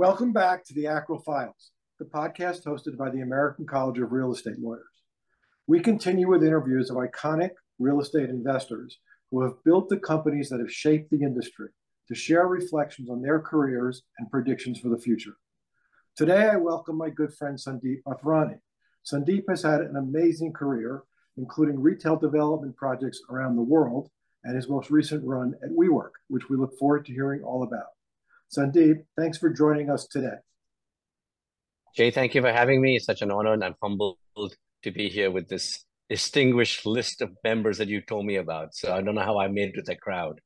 Welcome back to the ACREL Files, the podcast hosted by the American College of Real Estate Lawyers. We continue with interviews of iconic real estate investors who have built the companies that have shaped the industry to share reflections on their careers and predictions for the future. Today, I welcome my good friend Sandeep Mathrani. Sandeep has had an amazing career, including retail development projects around the world and his most recent run at WeWork, which we look forward to hearing all about. Sandeep, thanks for joining us today. Jay, thank you for having me. It's such an honor, and I'm humbled to be here with this distinguished list of members that you told me about. So I don't know how I made it to that crowd.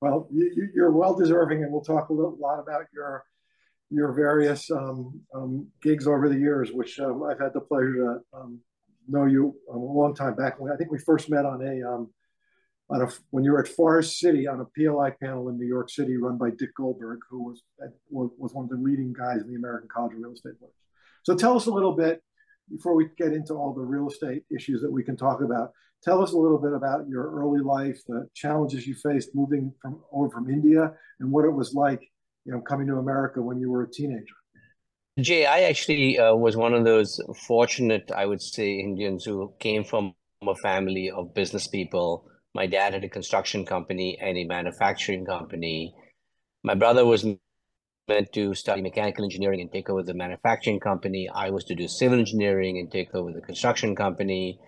Well, you, are well deserving, and we'll talk a little, lot about your your various um, um, gigs over the years, which um, I've had the pleasure to um, know you a long time back. When I think we first met on a um, on a, when you were at Forest City on a PLI panel in New York City run by Dick Goldberg, who was, was one of the leading guys in the American College of Real Estate Lawyers. So tell us a little bit, before we get into all the real estate issues that we can talk about, tell us a little bit about your early life, the challenges you faced moving from over from India, and what it was like, you know, coming to America when you were a teenager. Jay, I actually uh, was one of those fortunate, I would say, Indians who came from a family of business people my dad had a construction company and a manufacturing company. My brother was meant to study mechanical engineering and take over the manufacturing company. I was to do civil engineering and take over the construction company.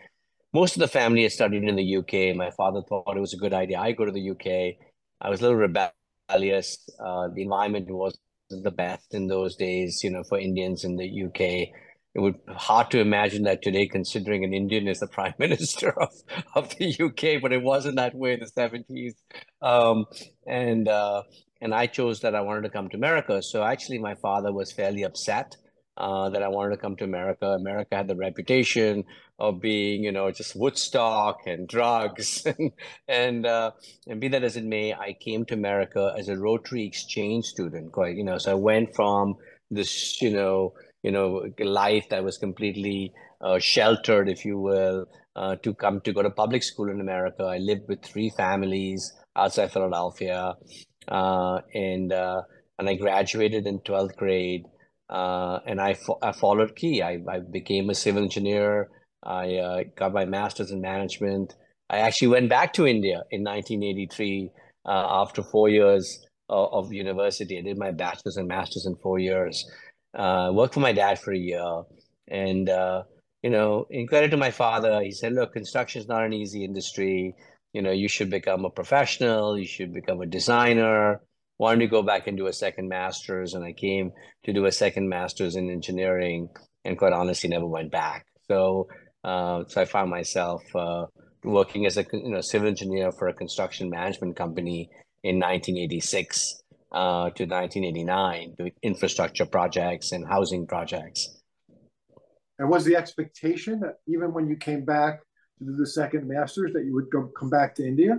Most of the family had studied in the UK. My father thought it was a good idea. I go to the UK. I was a little rebellious. Uh, the environment wasn't the best in those days, you know, for Indians in the UK it would hard to imagine that today, considering an Indian is the prime minister of, of the UK, but it wasn't that way in the 70s. Um, and uh, and I chose that I wanted to come to America. So actually, my father was fairly upset uh, that I wanted to come to America. America had the reputation of being, you know, just Woodstock and drugs, and uh, and be that as it may, I came to America as a Rotary exchange student. Quite, you know, so I went from this, you know you know life that was completely uh, sheltered if you will uh, to come to go to public school in america. I lived with three families outside philadelphia uh, and uh, and i graduated in 12th grade uh, and I, fo- I followed key. I, I became a civil engineer. I uh, got my master's in management. I actually went back to india in 1983 after four years of, of university. I did my bachelor's and master's in four years uh, worked for my dad for a year. And, uh, you know, in credit to my father, he said, look, construction is not an easy industry. You know, you should become a professional, you should become a designer. Wanted to go back and do a second master's, and I came to do a second master's in engineering, and quite honestly, never went back. So, uh, so I found myself uh, working as a you know civil engineer for a construction management company in 1986 uh, to 1989, doing infrastructure projects and housing projects. And was the expectation that even when you came back to do the second master's that you would go come back to India?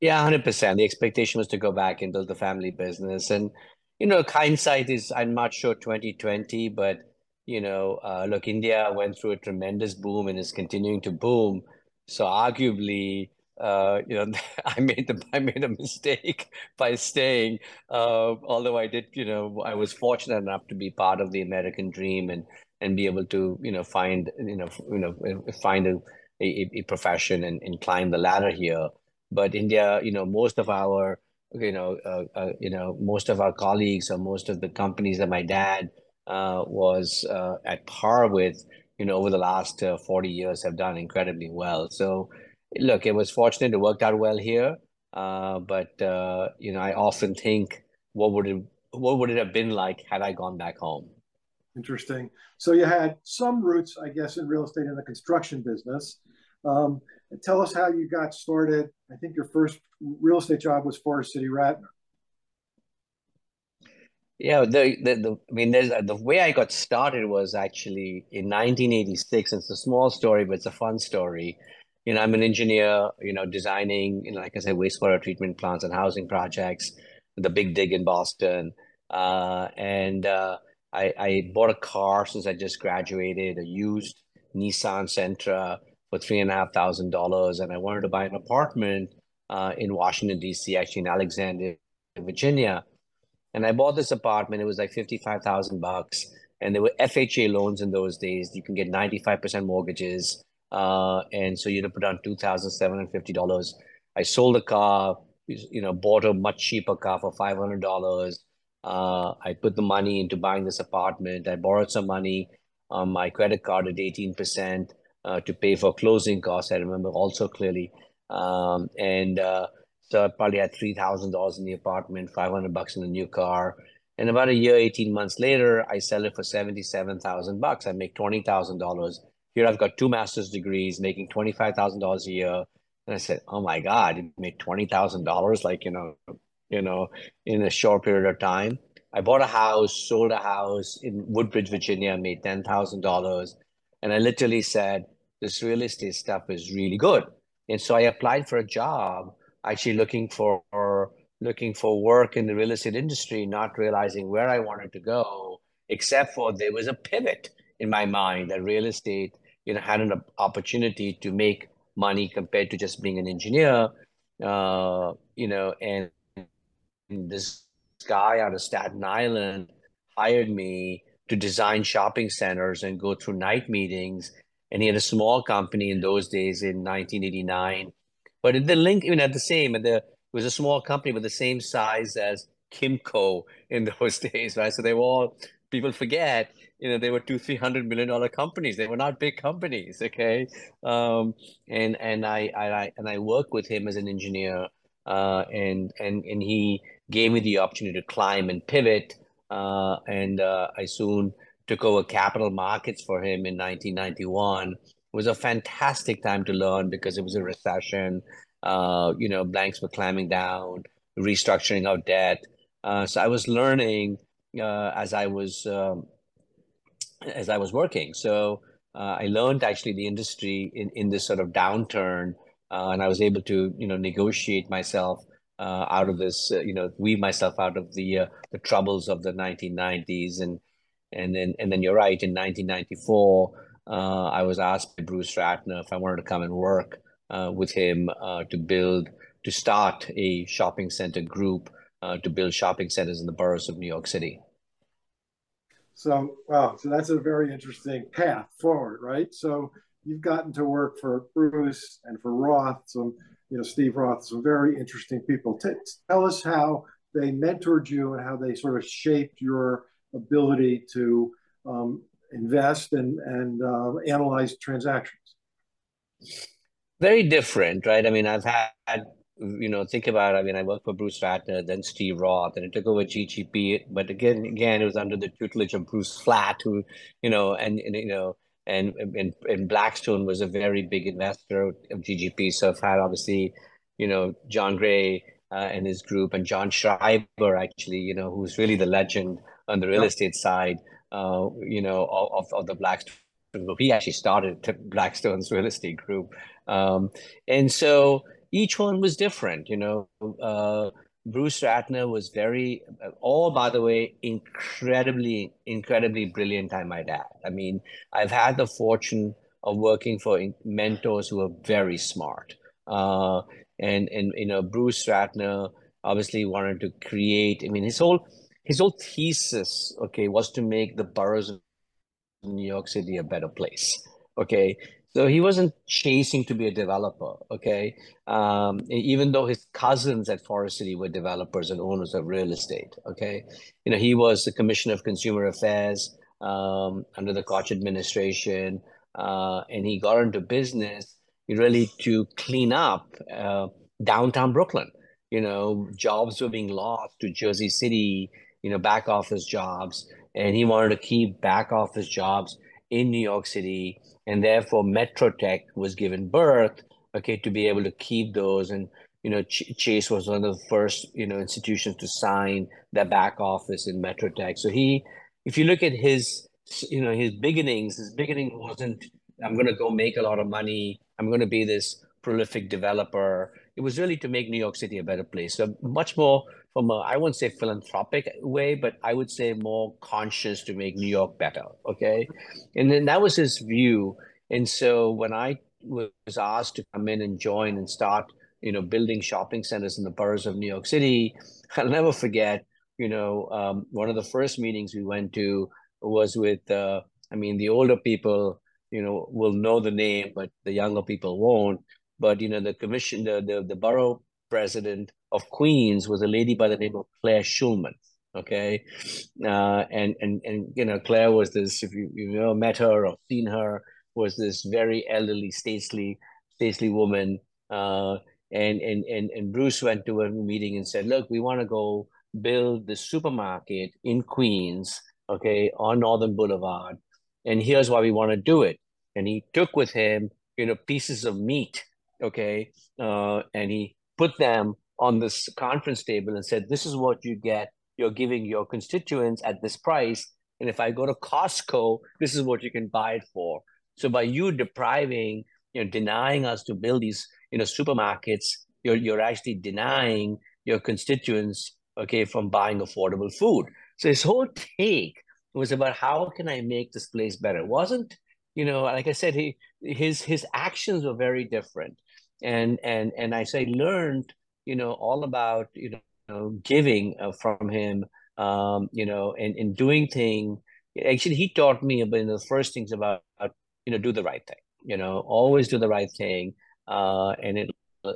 Yeah, hundred percent. The expectation was to go back and build the family business, and you know, hindsight is I'm not sure 2020, but you know, uh, look, India went through a tremendous boom and is continuing to boom. So arguably, uh, you know, I made the I made a mistake by staying. Uh, although I did, you know, I was fortunate enough to be part of the American dream and and be able to, you know, find, you know, you know, find a a, a profession and, and climb the ladder here. But India, you know, most of our, you know, uh, uh, you know, most of our colleagues or most of the companies that my dad uh, was uh, at par with, you know, over the last uh, 40 years have done incredibly well. So look, it was fortunate it worked out well here. Uh, but uh, you know, I often think, what would it what would it have been like had I gone back home? Interesting. So you had some roots, I guess, in real estate in the construction business. Um, tell us how you got started. I think your first real estate job was Forest City Ratner. Yeah, the, the, the I mean, there's the way I got started was actually in 1986. It's a small story, but it's a fun story you know, I'm an engineer, you know, designing, you know, like I said, wastewater treatment plants and housing projects, the big dig in Boston. Uh, and uh, I, I bought a car since I just graduated, a used Nissan Sentra for three and a half thousand dollars. And I wanted to buy an apartment uh, in Washington, D.C., actually in Alexandria, Virginia. And I bought this apartment. It was like 55,000 bucks. And there were FHA loans in those days. You can get 95% mortgages. Uh, and so you'd put down $2,750. I sold the car, you know, bought a much cheaper car for $500. Uh, I put the money into buying this apartment. I borrowed some money on my credit card at 18% uh, to pay for closing costs. I remember also clearly. Um, and uh, so I probably had $3,000 in the apartment, 500 bucks in the new car. And about a year, 18 months later, I sell it for 77,000 bucks. I make $20,000. Here I've got two master's degrees, making $25,000 a year. And I said, "Oh my God, you made twenty thousand dollars, like you know, you know, in a short period of time." I bought a house, sold a house in Woodbridge, Virginia, made ten thousand dollars, and I literally said, "This real estate stuff is really good." And so I applied for a job, actually looking for looking for work in the real estate industry, not realizing where I wanted to go, except for there was a pivot in my mind that real estate, you know, had an opportunity to make money compared to just being an engineer. Uh, you know, and this guy out of Staten Island hired me to design shopping centers and go through night meetings. And he had a small company in those days in 1989. But the link, even at the same, the, it was a small company but the same size as Kimco in those days, right? So they were all, people forget, you know, they were two, three hundred million dollar companies. They were not big companies, okay. Um, and and I, I and I worked with him as an engineer, uh, and and and he gave me the opportunity to climb and pivot. Uh, and uh, I soon took over capital markets for him in 1991. It was a fantastic time to learn because it was a recession. Uh, you know, banks were climbing down, restructuring our debt. Uh, so I was learning uh, as I was um, as I was working. So uh, I learned actually the industry in, in this sort of downturn, uh, and I was able to you know negotiate myself uh, out of this, uh, you know, weave myself out of the uh, the troubles of the 1990s, and and then and then you're right. In 1994, uh, I was asked by Bruce Ratner if I wanted to come and work with him to build to start a shopping center group to build shopping centers in the boroughs of New York City. So, wow, so that's a very interesting path forward, right? So you've gotten to work for Bruce and for Roth, some, you know, Steve Roth, some very interesting people. T- tell us how they mentored you and how they sort of shaped your ability to um, invest and and uh, analyze transactions. Very different, right? I mean, I've had you know, think about, I mean, I worked for Bruce Ratner, then Steve Roth, and it took over GGP. But again, again, it was under the tutelage of Bruce Flatt, who, you know, and, and you know, and, and and Blackstone was a very big investor of GGP. So I've had obviously, you know, John Gray uh, and his group, and John Schreiber actually, you know, who's really the legend on the real estate side, uh, you know, of, of the Blackstone group. He actually started Blackstone's real estate group, um, and so each one was different. You know, uh, Bruce Ratner was very, all by the way, incredibly, incredibly brilliant. I might add. I mean, I've had the fortune of working for mentors who are very smart. Uh, and and you know, Bruce Ratner obviously wanted to create. I mean, his whole his whole thesis, okay, was to make the boroughs of New York City a better place. Okay, so he wasn't chasing to be a developer, okay? Um, even though his cousins at Forest City were developers and owners of real estate, okay? You know, he was the Commissioner of Consumer Affairs um, under the Koch administration, uh, and he got into business really to clean up uh, downtown Brooklyn. You know, jobs were being lost to Jersey City, you know, back office jobs, and he wanted to keep back office jobs in New York City and therefore MetroTech was given birth, okay, to be able to keep those. And you know, Ch- Chase was one of the first you know institutions to sign the back office in MetroTech. So he, if you look at his, you know, his beginnings, his beginning wasn't I'm going to go make a lot of money. I'm going to be this prolific developer. It was really to make New York City a better place. So much more from a, I wouldn't say philanthropic way, but I would say more conscious to make New York better. Okay. And then that was his view. And so when I was asked to come in and join and start, you know, building shopping centers in the boroughs of New York City, I'll never forget you know, um, one of the first meetings we went to was with, uh, I mean, the older people, you know, will know the name, but the younger people won't. But you know, the commission, the the, the borough president of Queens was a lady by the name of Claire Shulman. Okay, uh, and and and you know, Claire was this. If you you know met her or seen her, was this very elderly, stately, stately woman. Uh, and and and and Bruce went to a meeting and said, "Look, we want to go build the supermarket in Queens, okay, on Northern Boulevard, and here's why we want to do it." And he took with him, you know, pieces of meat, okay, uh, and he put them on this conference table and said, "This is what you get. You're giving your constituents at this price." And if I go to Costco, this is what you can buy it for. So by you depriving, you know, denying us to build these you know supermarkets you're you're actually denying your constituents okay from buying affordable food so his whole take was about how can i make this place better it wasn't you know like i said he his his actions were very different and and and i say learned you know all about you know giving uh, from him um you know and in doing thing actually he taught me about the first things about you know do the right thing you know always do the right thing uh, and it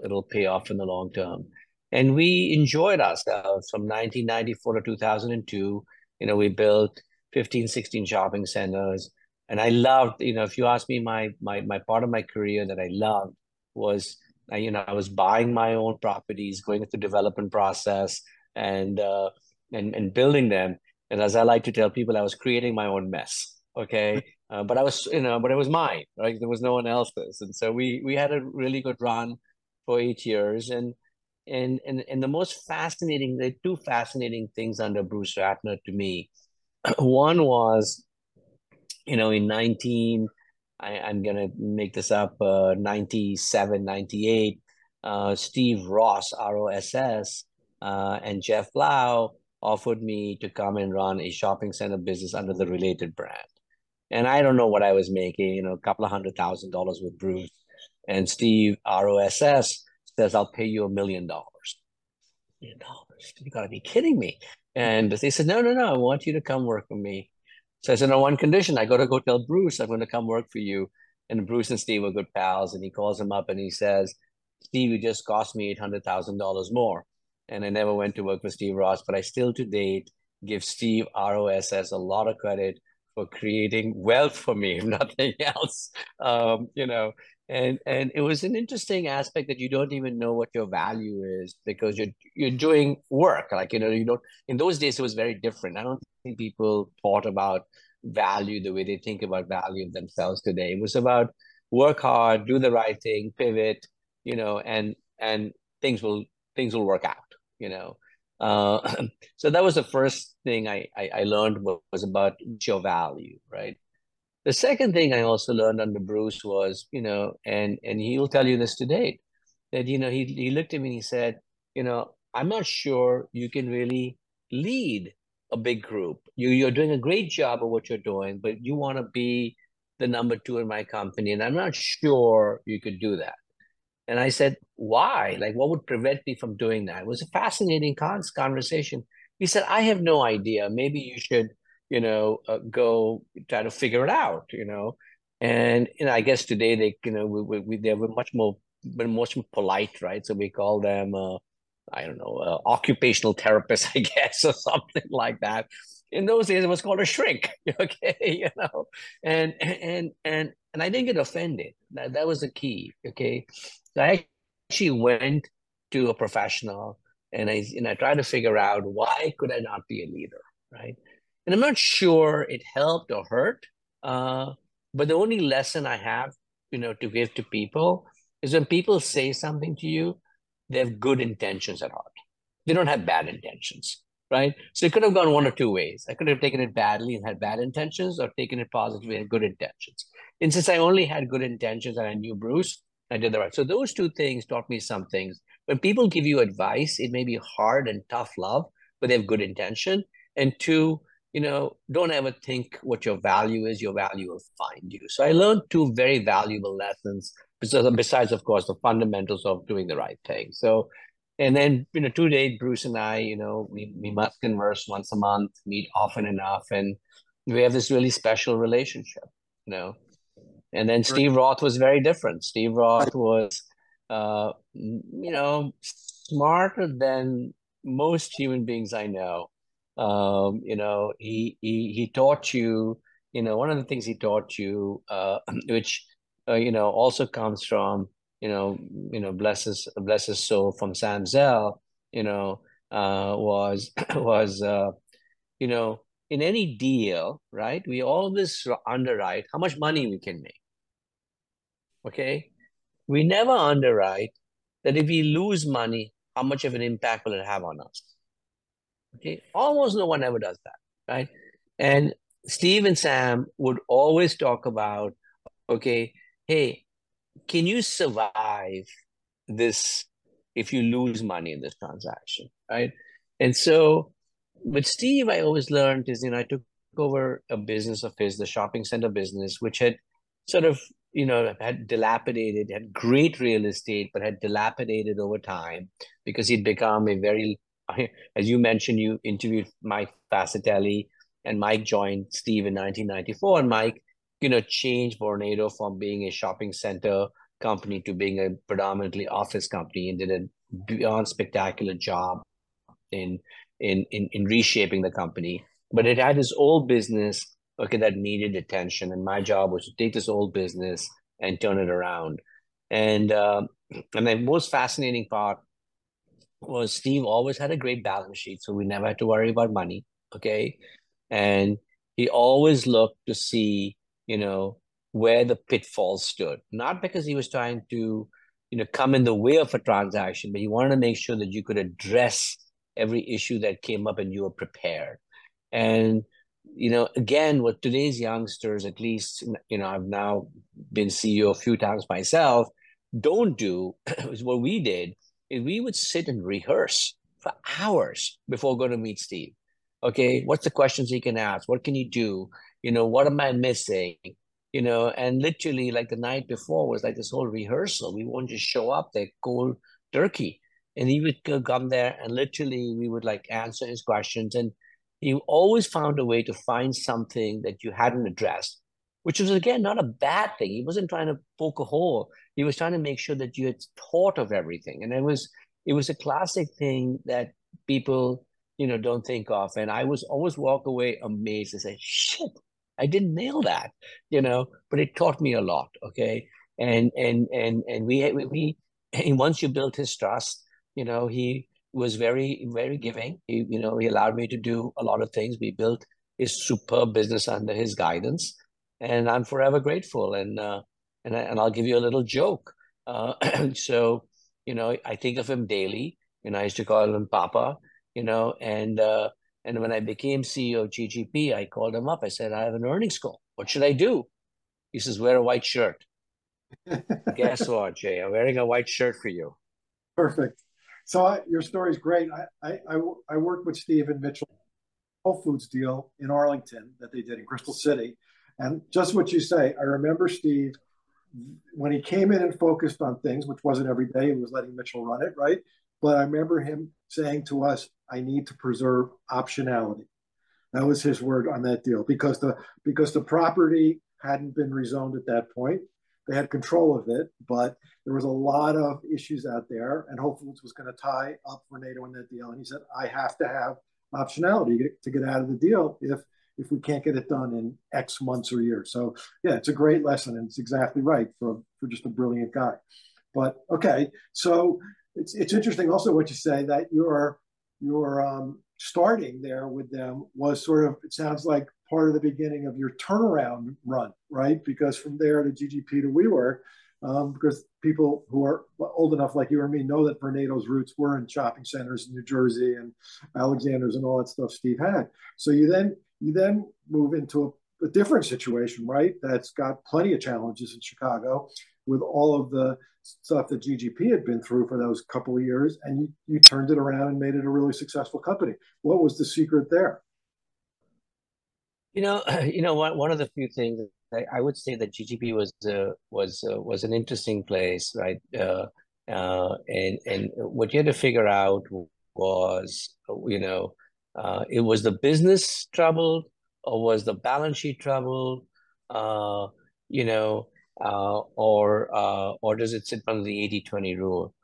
it'll pay off in the long term. And we enjoyed ourselves from 1994 to 2002. You know, we built 15, 16 shopping centers. And I loved, you know, if you ask me, my my my part of my career that I loved was, you know, I was buying my own properties, going through the development process, and uh, and and building them. And as I like to tell people, I was creating my own mess. Okay, uh, but I was, you know, but it was mine, right? There was no one else's, and so we we had a really good run for eight years, and and and and the most fascinating, the two fascinating things under Bruce Ratner to me, one was, you know, in nineteen, I, I'm gonna make this up, uh, 97, 98, uh, Steve Ross, R O S S, uh, and Jeff Blau offered me to come and run a shopping center business under the related brand and I don't know what I was making, you know, a couple of hundred thousand dollars with Bruce. And Steve ROSS says, I'll pay you a million dollars. Million dollars. You gotta be kidding me. And they said, No, no, no, I want you to come work with me. So I said, On one condition, I got to go tell Bruce I'm going to come work for you. And Bruce and Steve were good pals. And he calls him up and he says, Steve, you just cost me $800,000 more. And I never went to work for Steve Ross, but I still to date give Steve ROSS a lot of credit for creating wealth for me, if nothing else. Um, you know, and and it was an interesting aspect that you don't even know what your value is because you're you're doing work. Like you know, you don't. In those days, it was very different. I don't think people thought about value the way they think about value of themselves today. It was about work hard, do the right thing, pivot, you know, and and things will things will work out. You know, uh, so that was the first thing I, I, I learned was about your value, right? The second thing I also learned under Bruce was, you know, and and he'll tell you this today, that you know he he looked at me and he said, you know, I'm not sure you can really lead a big group. You you're doing a great job of what you're doing, but you want to be the number two in my company, and I'm not sure you could do that. And I said, why? Like, what would prevent me from doing that? It was a fascinating conversation. He said, I have no idea. Maybe you should, you know, uh, go try to figure it out, you know. And, you know, I guess today they, you know, we, we, they were much more, much more polite, right? So we call them, uh, I don't know, uh, occupational therapists, I guess, or something like that. In those days, it was called a shrink. Okay, you know, and and and and I didn't get offended. That that was the key. Okay, so I actually went to a professional and I and I tried to figure out why could I not be a leader, right? And I'm not sure it helped or hurt, uh, but the only lesson I have, you know, to give to people is when people say something to you, they have good intentions at heart. They don't have bad intentions, right? So it could have gone one or two ways. I could have taken it badly and had bad intentions, or taken it positively and good intentions. And since I only had good intentions and I knew Bruce, I did the right. So those two things taught me some things. When people give you advice, it may be hard and tough love, but they have good intention. And two, you know, don't ever think what your value is. Your value will find you. So I learned two very valuable lessons. Besides, of course, the fundamentals of doing the right thing. So and then you know to date bruce and i you know we, we must converse once a month meet often enough and we have this really special relationship you know and then steve roth was very different steve roth was uh you know smarter than most human beings i know um you know he he he taught you you know one of the things he taught you uh which uh, you know also comes from you know, you know, bless his bless his soul from Sam Zell, you know, uh, was was uh, you know, in any deal, right? We always underwrite how much money we can make. Okay, we never underwrite that if we lose money, how much of an impact will it have on us? Okay, almost no one ever does that, right? And Steve and Sam would always talk about, okay, hey, can you survive this if you lose money in this transaction, right? And so with Steve, I always learned is, you know, I took over a business of his, the shopping center business, which had sort of, you know, had dilapidated, had great real estate, but had dilapidated over time because he'd become a very, as you mentioned, you interviewed Mike Fascitelli and Mike joined Steve in 1994. And Mike you know, changed Vornado from being a shopping center company to being a predominantly office company and did a beyond spectacular job in in in, in reshaping the company. But it had this old business, okay, that needed attention. And my job was to take this old business and turn it around. And uh, and the most fascinating part was Steve always had a great balance sheet, so we never had to worry about money. Okay. And he always looked to see you know, where the pitfalls stood. Not because he was trying to, you know, come in the way of a transaction, but he wanted to make sure that you could address every issue that came up and you were prepared. And you know, again, with today's youngsters, at least, you know, I've now been CEO a few times myself, don't do is what we did we would sit and rehearse for hours before going to meet Steve. Okay, what's the questions he can ask? What can he do? you know what am i missing you know and literally like the night before was like this whole rehearsal we won't just show up there cold turkey and he would come there and literally we would like answer his questions and he always found a way to find something that you hadn't addressed which was again not a bad thing he wasn't trying to poke a hole he was trying to make sure that you had thought of everything and it was it was a classic thing that people you know don't think of and i was always walk away amazed and say shit I didn't nail that, you know, but it taught me a lot. Okay. And, and, and, and we, we, and once you built his trust, you know, he was very, very giving. He, you know, he allowed me to do a lot of things. We built his superb business under his guidance and I'm forever grateful. And, uh, and, I, and I'll give you a little joke. Uh, so, you know, I think of him daily. You know, I used to call him Papa. You know, and uh, and when I became CEO of GGP, I called him up. I said, I have an earnings call. What should I do? He says, wear a white shirt. Guess what, Jay? I'm wearing a white shirt for you. Perfect. So I, your story is great. I, I, I worked with Steve and Mitchell Whole Foods deal in Arlington that they did in Crystal City. And just what you say, I remember Steve when he came in and focused on things, which wasn't every day, he was letting Mitchell run it, right? But I remember him saying to us, I need to preserve optionality. That was his word on that deal because the because the property hadn't been rezoned at that point. They had control of it, but there was a lot of issues out there, and Whole Foods was going to tie up Vornado in that deal. And he said, I have to have optionality to get out of the deal if if we can't get it done in X months or years. So yeah, it's a great lesson, and it's exactly right for for just a brilliant guy. But okay, so it's it's interesting also what you say that your your um, starting there with them was sort of it sounds like part of the beginning of your turnaround run, right? Because from there to GGP to WeWork, um, because people who are old enough like you or me know that Vornado's roots were in shopping centers in New Jersey and Alexander's and all that stuff Steve had. So you then you then move into a, a different situation, right? That's got plenty of challenges in Chicago with all of the stuff that GGP had been through for those couple of years, and you, you turned it around and made it a really successful company. What was the secret there? You know, you know, one, one of the few things I, would say that GGP was uh, was uh, was an interesting place, right? Uh, Uh, and and what you had to figure out was, you know, uh, it was the business troubled or was the balance sheet troubled, uh, you know, uh, or uh, or does it sit under the 80-20 rule?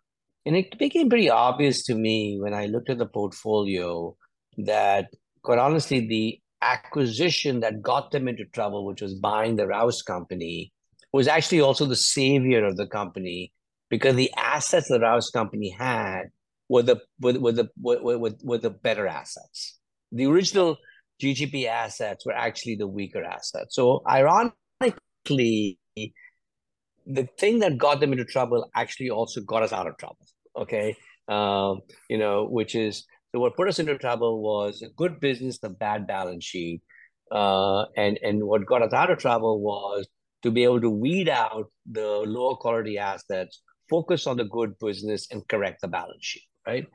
And it became pretty obvious to me when I looked at the portfolio that, quite honestly, the acquisition that got them into trouble, which was buying the Rouse company, was actually also the savior of the company because the assets the Rouse company had were the were, were the were, were, were the better assets. The original GGP assets were actually the weaker assets. So ironically, the thing that got them into trouble actually also got us out of trouble. Okay, um, you know, which is so what put us into trouble was a good business, the bad balance sheet, uh, and and what got us out of trouble was to be able to weed out the lower quality assets, focus on the good business, and correct the balance sheet. Right.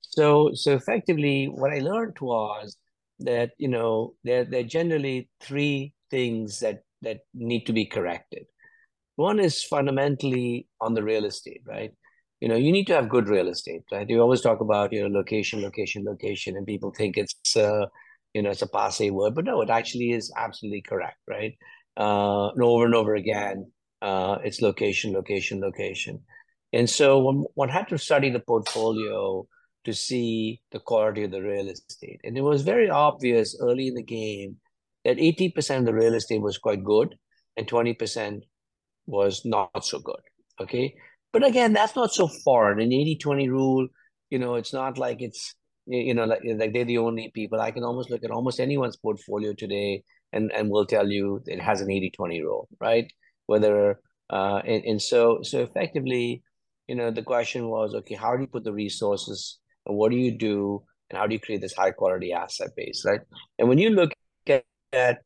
So so effectively, what I learned was that you know there there are generally three things that that need to be corrected. One is fundamentally on the real estate, right? You know, you need to have good real estate, right? You always talk about you know location, location, location, and people think it's uh, you know it's a passe word, but no, it actually is absolutely correct, right? Uh, and over and over again, uh, it's location, location, location. And so one, had to study the portfolio to see the quality of the real estate. And it was very obvious early in the game that 80% of the real estate was quite good and 20% was not so good. Okay. But again, that's not so foreign. An 80 20 rule, you know, it's not like it's, you know, like, like they're the only people. I can almost look at almost anyone's portfolio today and, and will tell you it has an 80 20 rule, right? Whether, uh, and, and so, so effectively, you know, the question was, okay, how do you put the resources and what do you do and how do you create this high quality asset base right? And when you look at,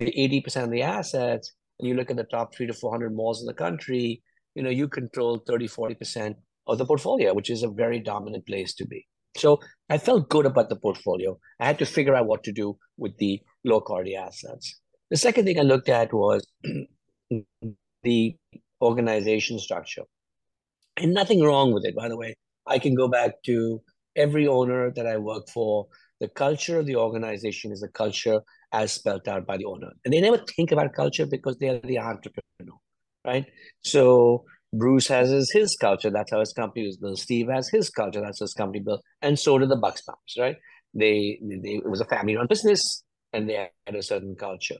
the 80% of the assets and you look at the top three to 400 malls in the country you know you control 30 40% of the portfolio which is a very dominant place to be. So i felt good about the portfolio. I had to figure out what to do with the low quality assets. The second thing i looked at was the organization structure and nothing wrong with it by the way I can go back to every owner that I work for. The culture of the organization is a culture as spelled out by the owner. And they never think about culture because they are the entrepreneur, right? So Bruce has his, his culture. That's how his company was built. Steve has his culture. That's how his company built. And so did the Bucks Bucksbaums, right? They, they it was a family-run business, and they had a certain culture.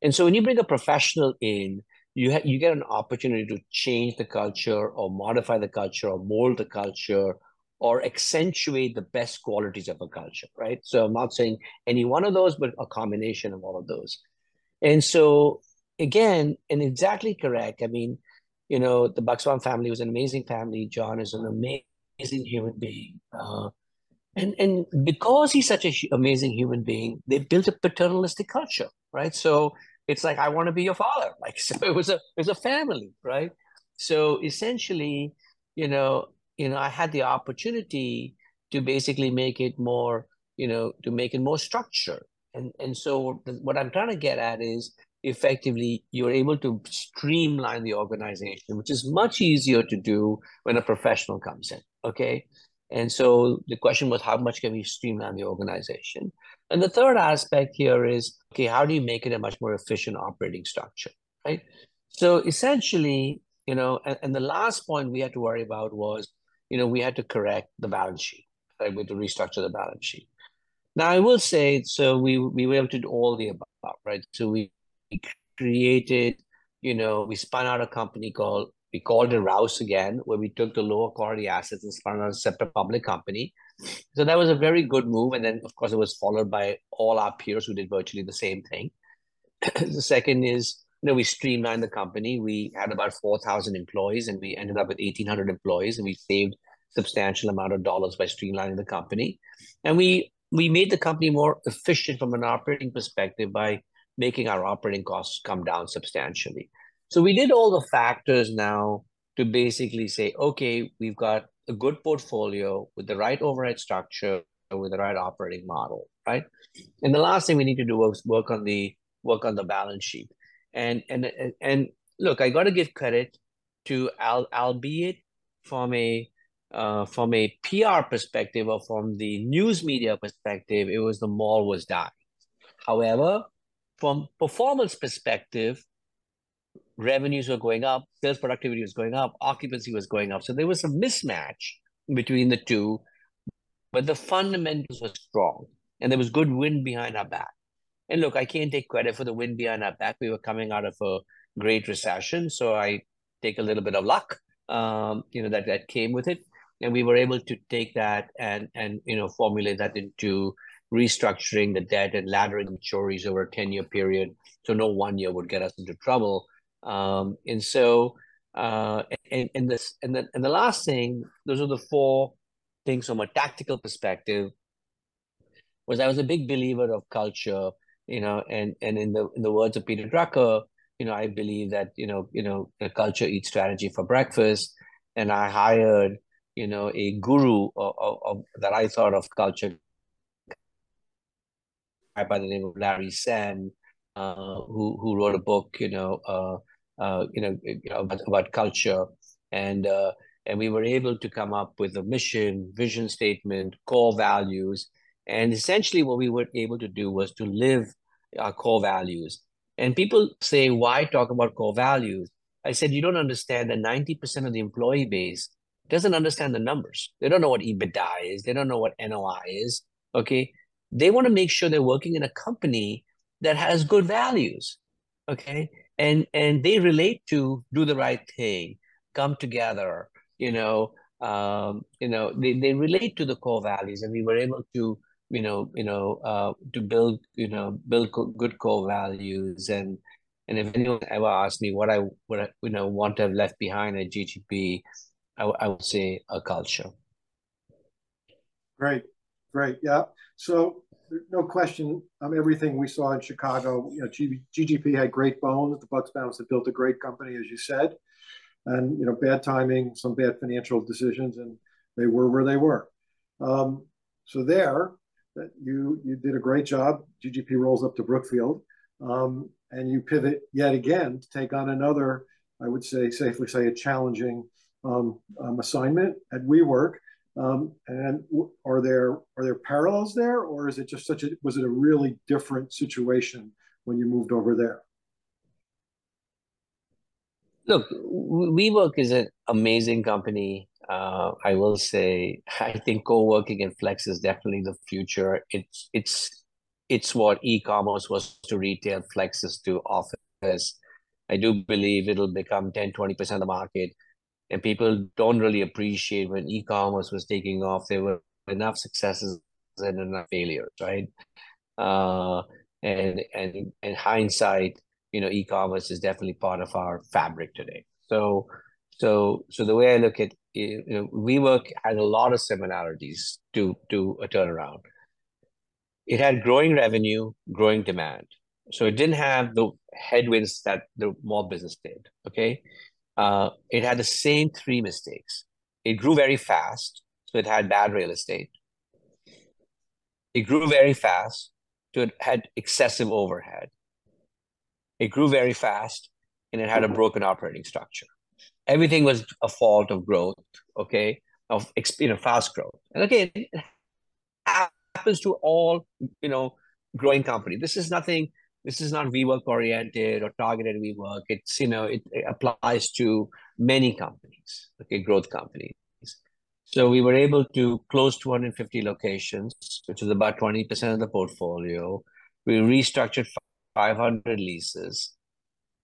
And so when you bring a professional in, you ha- you get an opportunity to change the culture or modify the culture or mold the culture or accentuate the best qualities of a culture right? So i'm not saying any one of those but a combination of all of those. And so again and exactly correct. I mean you know the bucksbaum family was an amazing family. John is an amazing human being uh, and and because he's such an amazing human being they built a paternalistic culture right? So it's like I want to be your father. Like so it was a it was a family, right? So essentially, you know, you know, I had the opportunity to basically make it more, you know, to make it more structured. And and so what I'm trying to get at is effectively you're able to streamline the organization, which is much easier to do when a professional comes in. Okay. And so the question was, how much can we streamline the organization? And the third aspect here is, okay, how do you make it a much more efficient operating structure, right? So essentially, you know, and, and the last point we had to worry about was, you know, we had to correct the balance sheet, right? We had to restructure the balance sheet. Now, I will say, so we, we were able to do all the above, right? So we created, you know, we spun out a company called we called it Rouse again, where we took the lower quality assets and spun out a separate public company. So that was a very good move. And then, of course, it was followed by all our peers who did virtually the same thing. the second is, you know, we streamlined the company. We had about 4,000 employees and we ended up with 1,800 employees and we saved substantial amount of dollars by streamlining the company. And we we made the company more efficient from an operating perspective by making our operating costs come down substantially. So we did all the factors now to basically say, okay, we've got a good portfolio with the right overhead structure, with the right operating model, right? And the last thing we need to do is work on the work on the balance sheet. And and and look, I got to give credit to Al, albeit from a uh, from a PR perspective or from the news media perspective, it was the mall was dying. However, from performance perspective, revenues were going up, sales productivity was going up, occupancy was going up. So there was a mismatch between the two, but the fundamentals were strong and there was good wind behind our back. And look, I can't take credit for the wind behind our back. We were coming out of a great recession, so I take a little bit of luck, um, you know, that that came with it, and we were able to take that and and you know formulate that into restructuring the debt and laddering maturities over a ten year period, so no one year would get us into trouble. Um, and so, uh, and and this and the and the last thing, those are the four things from a tactical perspective. Was I was a big believer of culture you know, and and in the in the words of Peter Drucker, you know, I believe that you know, you know, culture eats strategy for breakfast, and I hired you know a guru of, of, of that I thought of culture by the name of Larry Senn, uh, who who wrote a book, you know, uh, uh, you know, you know about, about culture, and uh, and we were able to come up with a mission, vision statement, core values, and essentially, what we were able to do was to live our core values. And people say, why talk about core values? I said, you don't understand that 90% of the employee base doesn't understand the numbers. They don't know what EBITDA is. They don't know what NOI is. Okay. They want to make sure they're working in a company that has good values. Okay. And and they relate to do the right thing, come together, you know, um, you know, they, they relate to the core values. And we were able to you know you know uh, to build you know build co- good core values and and if anyone ever asked me what I I, you know want to have left behind at GGP, I, I would say a culture. Great, great, yeah. So no question, um, everything we saw in Chicago, you know, G- GGP had great bones. The Bucksbaums had built a great company, as you said, and you know, bad timing, some bad financial decisions, and they were where they were. Um, so there, that you you did a great job. GGP rolls up to Brookfield, um, and you pivot yet again to take on another, I would say, safely say, a challenging um, um, assignment at WeWork. Um, and are there are there parallels there, or is it just such a was it a really different situation when you moved over there? Look, WeWork is an amazing company uh, I will say I think co-working and flex is definitely the future. It's it's it's what e-commerce was to retail, flex is to office. I do believe it'll become 10, 20% of the market. And people don't really appreciate when e-commerce was taking off, there were enough successes and enough failures, right? Uh, and and in hindsight, you know, e-commerce is definitely part of our fabric today. So so so the way I look at you know, WeWork had a lot of similarities to to a turnaround. It had growing revenue, growing demand. So it didn't have the headwinds that the mall business did. Okay, uh, it had the same three mistakes. It grew very fast, so it had bad real estate. It grew very fast, so it had excessive overhead. It grew very fast, and it had a broken operating structure everything was a fault of growth, okay, of you know fast growth. And again, it happens to all you know growing company. This is nothing. This is not WeWork oriented or targeted WeWork. It's you know it, it applies to many companies, okay, growth companies. So we were able to close 250 locations, which is about 20% of the portfolio. We restructured 500 leases.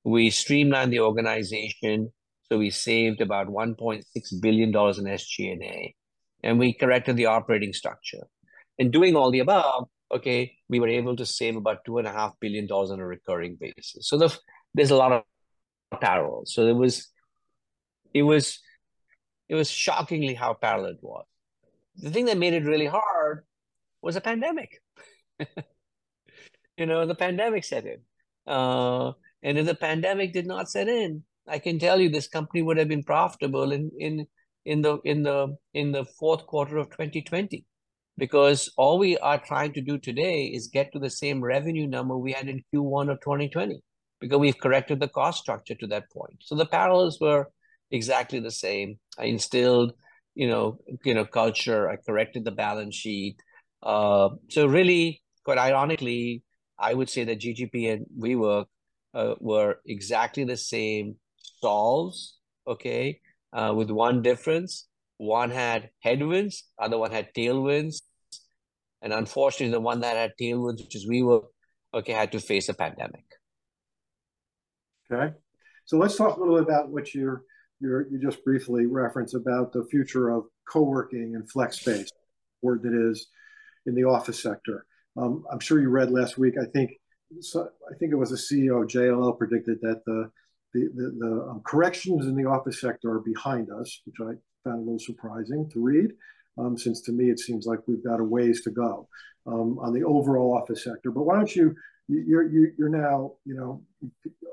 We streamlined the organization so we saved about $1.6 billion in SG&A, and we corrected the operating structure. In doing all the above, okay, we were able to save about $2.5 billion on a recurring basis. So the, there's a lot of parallels. So it was, it was, it was shockingly how parallel it was. The thing that made it really hard was a pandemic. you know, the pandemic set in. Uh, and if the pandemic did not set in, I can tell you this company would have been profitable in in in the in the in the fourth quarter of 2020 because all we are trying to do today is get to the same revenue number we had in Q1 of 2020 because we've corrected the cost structure to that point. So the parallels were exactly the same. I instilled, you know, you know, culture. I corrected the balance sheet. Uh, so really, quite ironically, I would say that GGP and WeWork uh, were exactly the same solves, okay, uh, with one difference. One had headwinds, other one had tailwinds. And unfortunately, the one that had tailwinds, which is WeWork, okay, had to face a pandemic. Okay. So let's talk a little bit about what you're, you're, you just briefly referenced about the future of co-working and flex space, word that is in the office sector. Um, I'm sure you read last week. I think so, I think it was a CEO JLL predicted that the the, the, the um, corrections in the office sector are behind us, which I found a little surprising to read, um, since to me it seems like we've got a ways to go um, on the overall office sector. But why don't you you're you're now you know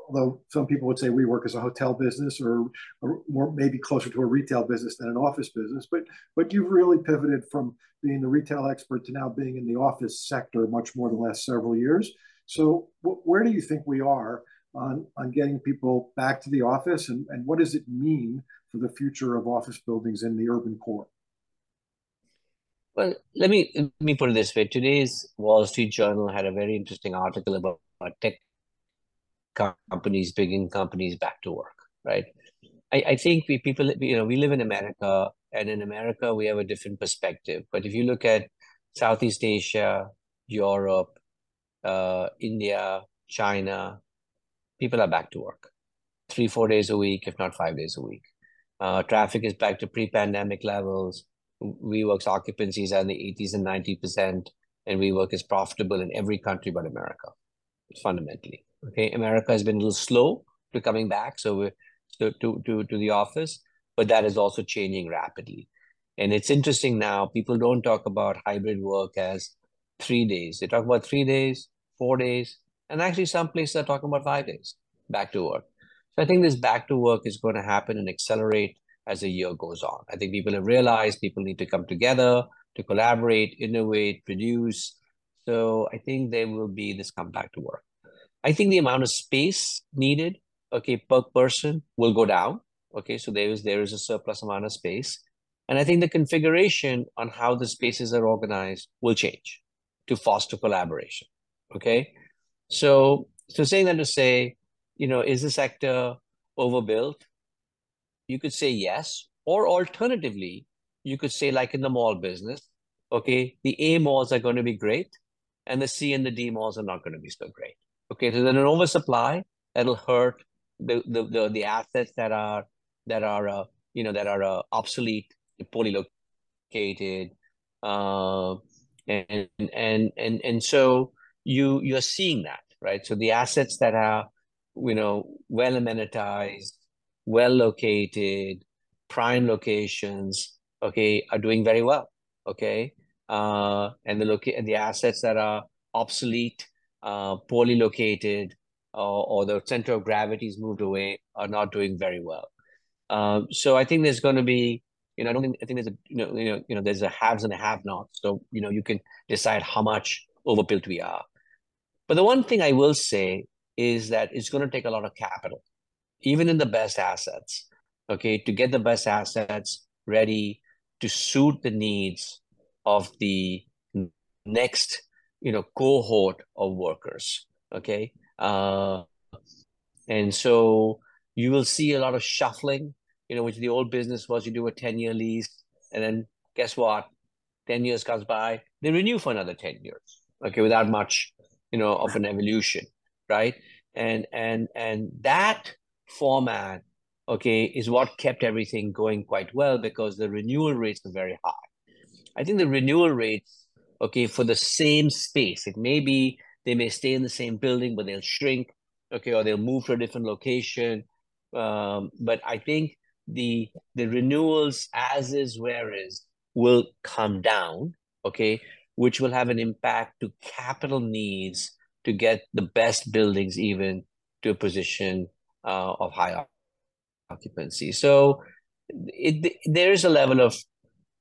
although some people would say WeWork as a hotel business or, or more maybe closer to a retail business than an office business but but you've really pivoted from being the retail expert to now being in the office sector much more the last several years so where do you think we are on on getting people back to the office and, and what does it mean for the future of office buildings in the urban core well, let me let me put it this way. Today's Wall Street Journal had a very interesting article about, tech companies, bringing companies back to work. Right. I, I think we people you know we live in America, and in America we have a different perspective. But if you look at Southeast Asia, Europe, uh, India, China, people are back to work, three four days a week, if not five days a week. Uh, traffic is back to pre-pandemic levels WeWork's occupancies are in the 80s and 90%, and WeWork is profitable in every country but America, fundamentally. Okay, America has been a little slow to coming back, so to, to, to the office, but that is also changing rapidly. And it's interesting now, people don't talk about hybrid work as three days. They talk about three days, four days, and actually some places are talking about five days back to work. So I think this back to work is going to happen and accelerate as the year goes on. I think people have realized people need to come together to collaborate, innovate, produce. So I think there will be this come back to work. I think the amount of space needed, okay, per person will go down. Okay, so there is there is a surplus amount of space. And I think the configuration on how the spaces are organized will change to foster collaboration. Okay. So so saying that to say, you know, is the sector overbuilt? you could say yes. Or alternatively, you could say, like in the mall business, okay, the A malls are going to be great, and the C and the D malls are not going to be so great. Okay, so then an oversupply that'll hurt the the the, the assets that are that are uh, you know that are uh, obsolete, poorly located, uh, and and and and so you you're seeing that right. So the assets that are you know well amenitized, well located, prime locations, okay, are doing very well, okay? Uh, and the loca- the assets that are obsolete, uh, poorly located, uh, or the center of gravity is moved away are not doing very well. Um, so I think there's going to be, you know, I don't think I think there's a you know you know you know there's a haves and a have-nots. So you know you can decide how much overbuilt we are. But the one thing I will say is that it's going to take a lot of capital even in the best assets, okay, to get the best assets ready to suit the needs of the next, you know, cohort of workers, okay? Uh, and so you will see a lot of shuffling, you know, which the old business was you do a 10 year lease, and then guess what? 10 years comes by, they renew for another 10 years, okay, without much, you know, of an evolution, right? And and and that format, okay, is what kept everything going quite well because the renewal rates are very high. I think the renewal rates, okay, for the same space, it may be they may stay in the same building, but they'll shrink, okay, or they'll move to a different location. Um, but I think the the renewals as is where is will come down, okay, which will have an impact to capital needs to get the best buildings even to a position uh, of high occupancy. So it, there is a level of,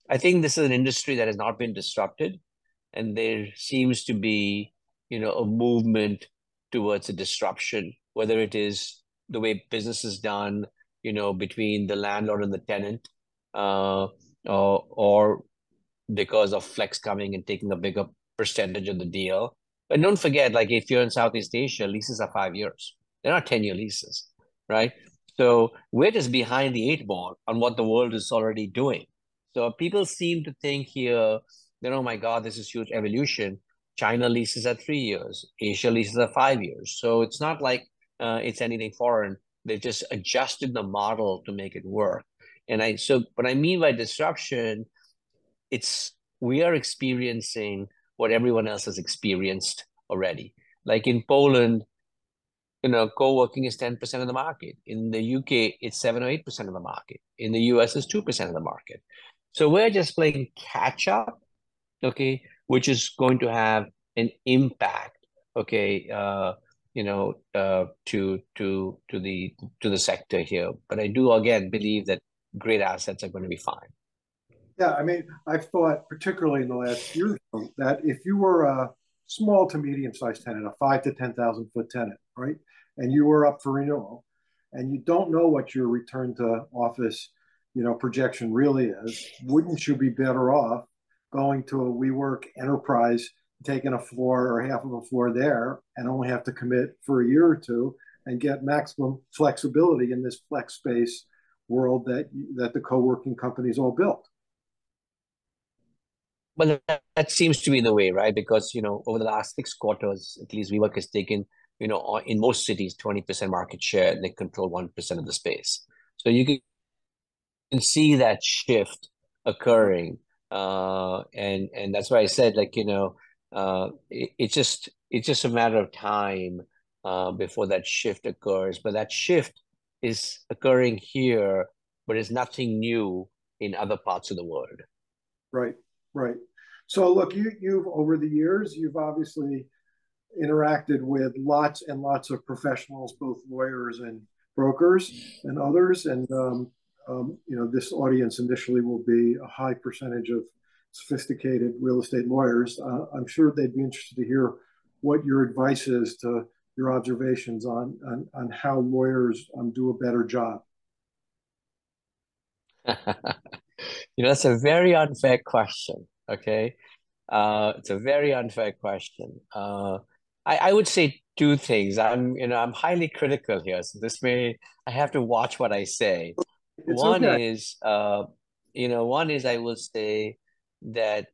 I think this is an industry that has not been disrupted, and there seems to be, you know, a movement towards a disruption, whether it is the way business is done, you know, between the landlord and the tenant, uh, or, or because of Flex coming and taking a bigger percentage of the deal. But don't forget, like if you're in Southeast Asia, leases are five years. They're not 10 year leases, right? So we're just behind the eight ball on what the world is already doing. So people seem to think here, that, oh my God, this is huge evolution. China leases are three years, Asia leases are five years. So it's not like uh, it's anything foreign. They've just adjusted the model to make it work. And I so what I mean by disruption, it's we are experiencing what everyone else has experienced already. Like in Poland, you know, co-working is 10% of the market. In the UK, it's 7 or 8% of the market. In the US, it's 2% of the market. So we're just playing catch up, okay, which is going to have an impact, okay, uh, you know, uh, to to to the to the sector here. But I do again believe that great assets are going to be fine. Yeah, I mean, I've thought particularly in the last year that if you were a small to medium sized tenant, a five to ten thousand foot tenant, right, and you were up for renewal, and you don't know what your return to office, you know, projection really is, wouldn't you be better off going to a WeWork enterprise, taking a floor or half of a floor there, and only have to commit for a year or two and get maximum flexibility in this flex space world that that the co-working companies all built. Well, that, that seems to be the way, right? Because you know, over the last six quarters, at least WeWork has taken, you know, in most cities, twenty percent market share. And they control one percent of the space. So you can, can see that shift occurring, uh, and and that's why I said, like, you know, uh, it, it's just it's just a matter of time uh, before that shift occurs. But that shift is occurring here, but it's nothing new in other parts of the world. Right, right. So look, you you've over the years, you've obviously interacted with lots and lots of professionals, both lawyers and brokers and others. And um, um, you know, this audience initially will be a high percentage of sophisticated real estate lawyers. Uh, I'm sure they'd be interested to hear what your advice is to your observations on on, on how lawyers um, do a better job. you know, that's a very unfair question. Okay, uh, it's a very unfair question. Uh, I, I would say two things. I'm, you know, I'm highly critical here, so this may I have to watch what I say. It's one okay. is, uh, you know, one is I will say that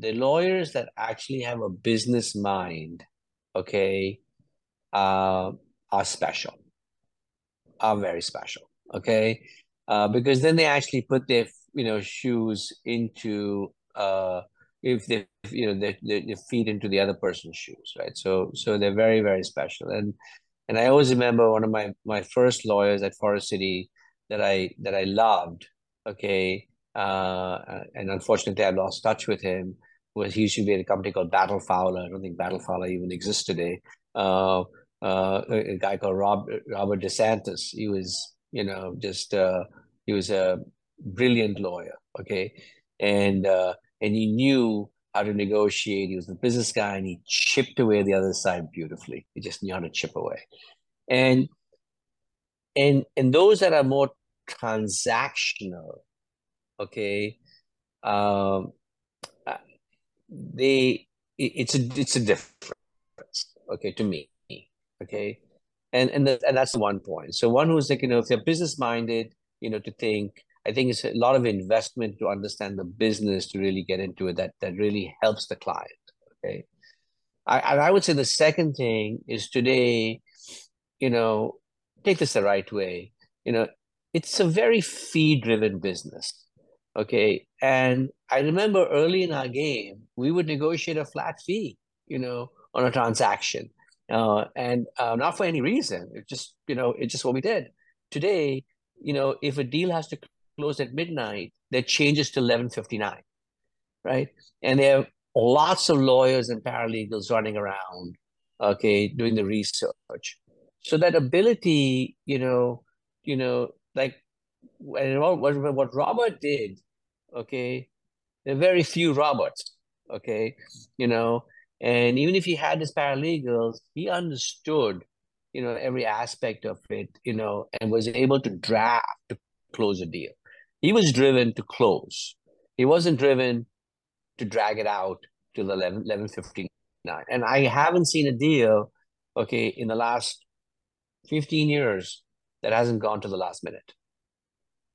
the lawyers that actually have a business mind, okay, uh, are special, are very special. Okay, uh, because then they actually put their you know shoes into uh, if they you know they, they, feed into the other person's shoes, right? So so they're very very special, and and I always remember one of my my first lawyers at Forest City that I that I loved. Okay, uh, and unfortunately I lost touch with him. Was he used to be at a company called Battle Fowler? I don't think Battle Fowler even exists today. Uh, uh, a guy called Rob Robert DeSantis. He was, you know, just uh, he was a brilliant lawyer. Okay, and uh, and he knew how to negotiate. He was a business guy, and he chipped away the other side beautifully. He just knew how to chip away, and and and those that are more transactional, okay, um, uh, they it's a it's a difference, okay, to me Okay. And and the, and that's one point. So one who's like, you know, if they're business minded, you know, to think, I think it's a lot of investment to understand the business to really get into it that that really helps the client. Okay. I and I would say the second thing is today, you know, take this the right way. You know, it's a very fee driven business. Okay. And I remember early in our game, we would negotiate a flat fee, you know, on a transaction uh, and uh, not for any reason. It just you know it's just what we did. Today, you know, if a deal has to close at midnight, that changes to eleven fifty nine, right? And there are lots of lawyers and paralegals running around, okay, doing the research. So that ability, you know, you know, like what what Robert did, okay, there are very few Roberts, okay, you know, and even if he had his paralegals, he understood you know, every aspect of it, you know, and was able to draft to close a deal. He was driven to close. He wasn't driven to drag it out till 11, 11.59. And I haven't seen a deal, okay, in the last 15 years that hasn't gone to the last minute.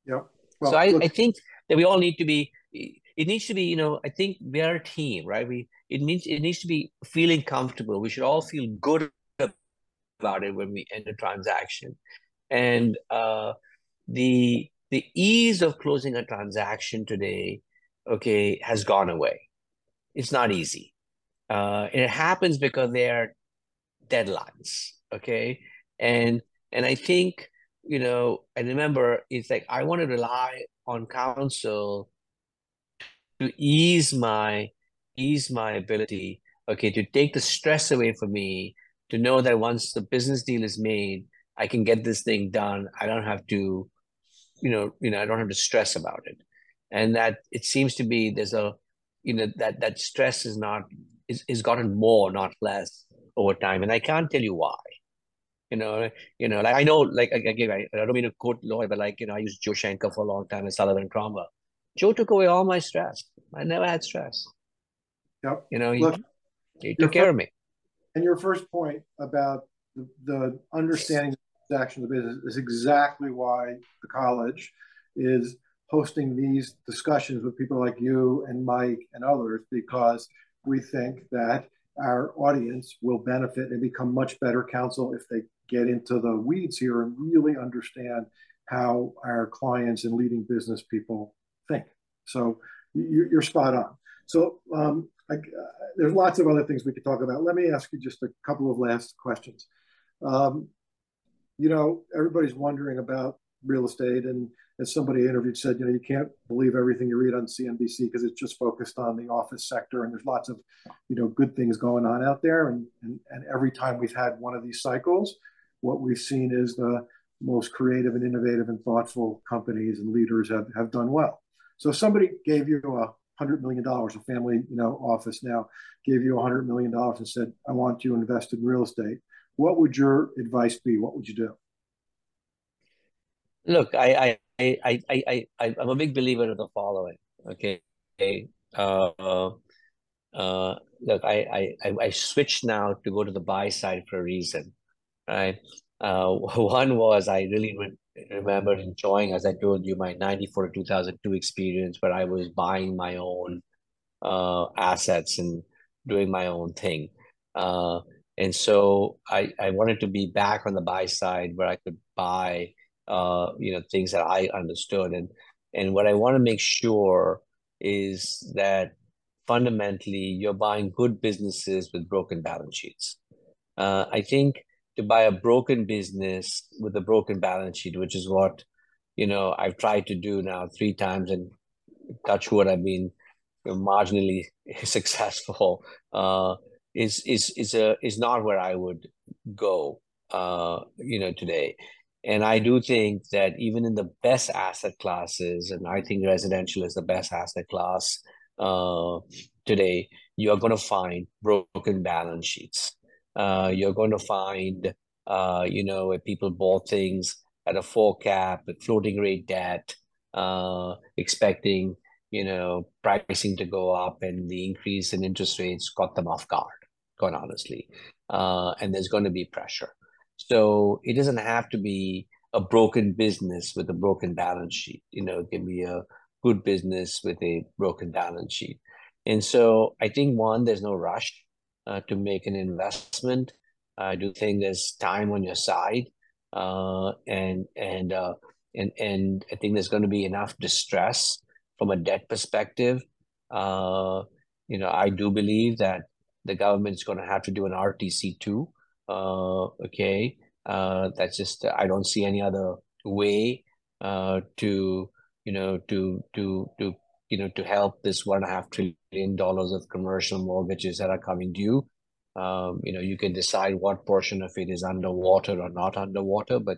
Yeah. Well, so I, I think that we all need to be, it needs to be, you know, I think we are a team, right? We, it means it needs to be feeling comfortable. We should all feel good about it when we end a transaction. And uh, the the ease of closing a transaction today, okay, has gone away. It's not easy. Uh, and it happens because there are deadlines, okay? And and I think, you know, I remember it's like I want to rely on counsel to ease my ease my ability, okay, to take the stress away from me, to know that once the business deal is made, I can get this thing done. I don't have to, you know, you know, I don't have to stress about it. And that it seems to be there's a, you know, that that stress is not is is gotten more, not less over time. And I can't tell you why. You know, you know, like I know, like again, I, I don't mean to quote Lloyd, but like you know, I used Joe Shenker for a long time and Sullivan Cromwell. Joe took away all my stress. I never had stress. Yep. You know, he, Look, he took care of me. And your first point about the, the understanding the action of business is exactly why the college is hosting these discussions with people like you and Mike and others because we think that our audience will benefit and become much better counsel if they get into the weeds here and really understand how our clients and leading business people think. So you're spot on. So um, I, uh, there's lots of other things we could talk about. Let me ask you just a couple of last questions. Um, you know, everybody's wondering about real estate, and as somebody interviewed said, you know, you can't believe everything you read on CNBC because it's just focused on the office sector, and there's lots of, you know, good things going on out there. And and, and every time we've had one of these cycles, what we've seen is the most creative and innovative and thoughtful companies and leaders have, have done well. So if somebody gave you a hundred million dollars, a family, you know, office now gave you a hundred million dollars and said, I want you to invest in real estate. What would your advice be? What would you do? Look, I I I I, I I'm a big believer of the following. Okay. Uh, uh, look, I, I I switched now to go to the buy side for a reason, right? Uh, one was I really remember enjoying, as I told you, my 94 to 2002 experience where I was buying my own uh, assets and doing my own thing. Uh, and so I, I wanted to be back on the buy side where I could buy, uh, you know, things that I understood. And, and what I want to make sure is that fundamentally you're buying good businesses with broken balance sheets. Uh, I think to buy a broken business with a broken balance sheet, which is what you know I've tried to do now three times, and touch wood, I've been marginally successful. Uh, is is is a is not where I would go. Uh, you know today. And I do think that even in the best asset classes, and I think residential is the best asset class uh, today, you are going to find broken balance sheets uh, you're going to find, uh, you know, where people bought things at a four cap with floating rate debt, uh, expecting, you know, pricing to go up, and the increase in interest rates caught them off guard. Quite honestly, uh, and there's going to be pressure. So it doesn't have to be a broken business with a broken balance sheet. You know, it can be a good business with a broken balance sheet. And so I think one, there's no rush uh, to make an investment. I do think there's time on your side, uh, and and uh, and and I think there's going to be enough distress from a debt perspective. Uh, you know, I do believe that the government is going to have to do an RTC too. Uh, okay, uh, that's just I don't see any other way uh, to you know to to to you know, to help this one and a half trillion dollars of commercial mortgages that are coming due. Um, you know, you can decide what portion of it is underwater or not underwater, but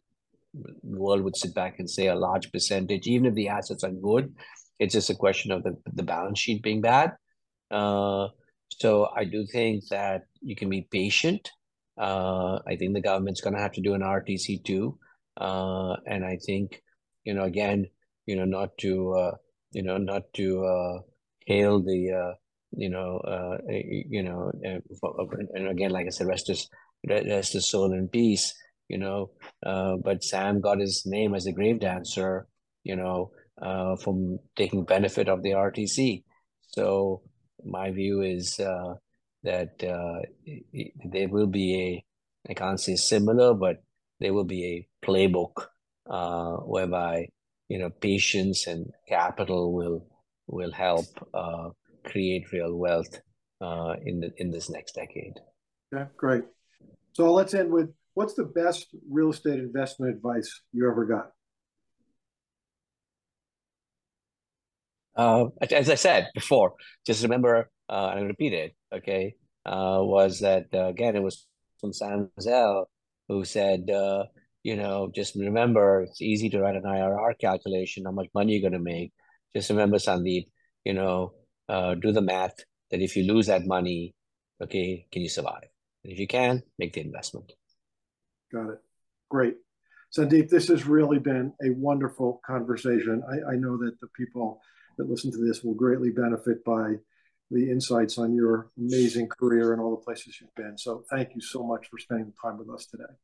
the world would sit back and say a large percentage, even if the assets are good, it's just a question of the, the balance sheet being bad. Uh, so I do think that you can be patient Uh, I think the government's going to have to do an RTC too. Uh, and I think, you know, again, you know, not to, uh, you know, not to uh, hail the, uh, you know, uh, you know, and again, like I said, rest his, rest his soul in peace, you know. Uh, but Sam got his name as a grave dancer, you know, uh, from taking benefit of the RTC. So my view is uh, that uh, there will be a, I can't say similar, but there will be a playbook uh, whereby you know patience and capital will will help uh, create real wealth uh, in the in this next decade. Yeah, great. So let's end with what's the best real estate investment advice you ever got? Uh, as I said before, just remember uh, and repeat it. Okay, uh, was that uh, again? It was from Sam who said, uh, you know, just remember it's easy to write an IRR calculation, how much money you're going to make. Just remember, Sandeep, you know, uh, do the math that if you lose that money, okay, can you survive? And if you can, make the investment. Got it. Great. Sandeep, this has really been a wonderful conversation. I, I know that the people that listen to this will greatly benefit by the insights on your amazing career and all the places you've been. So thank you so much for spending the time with us today.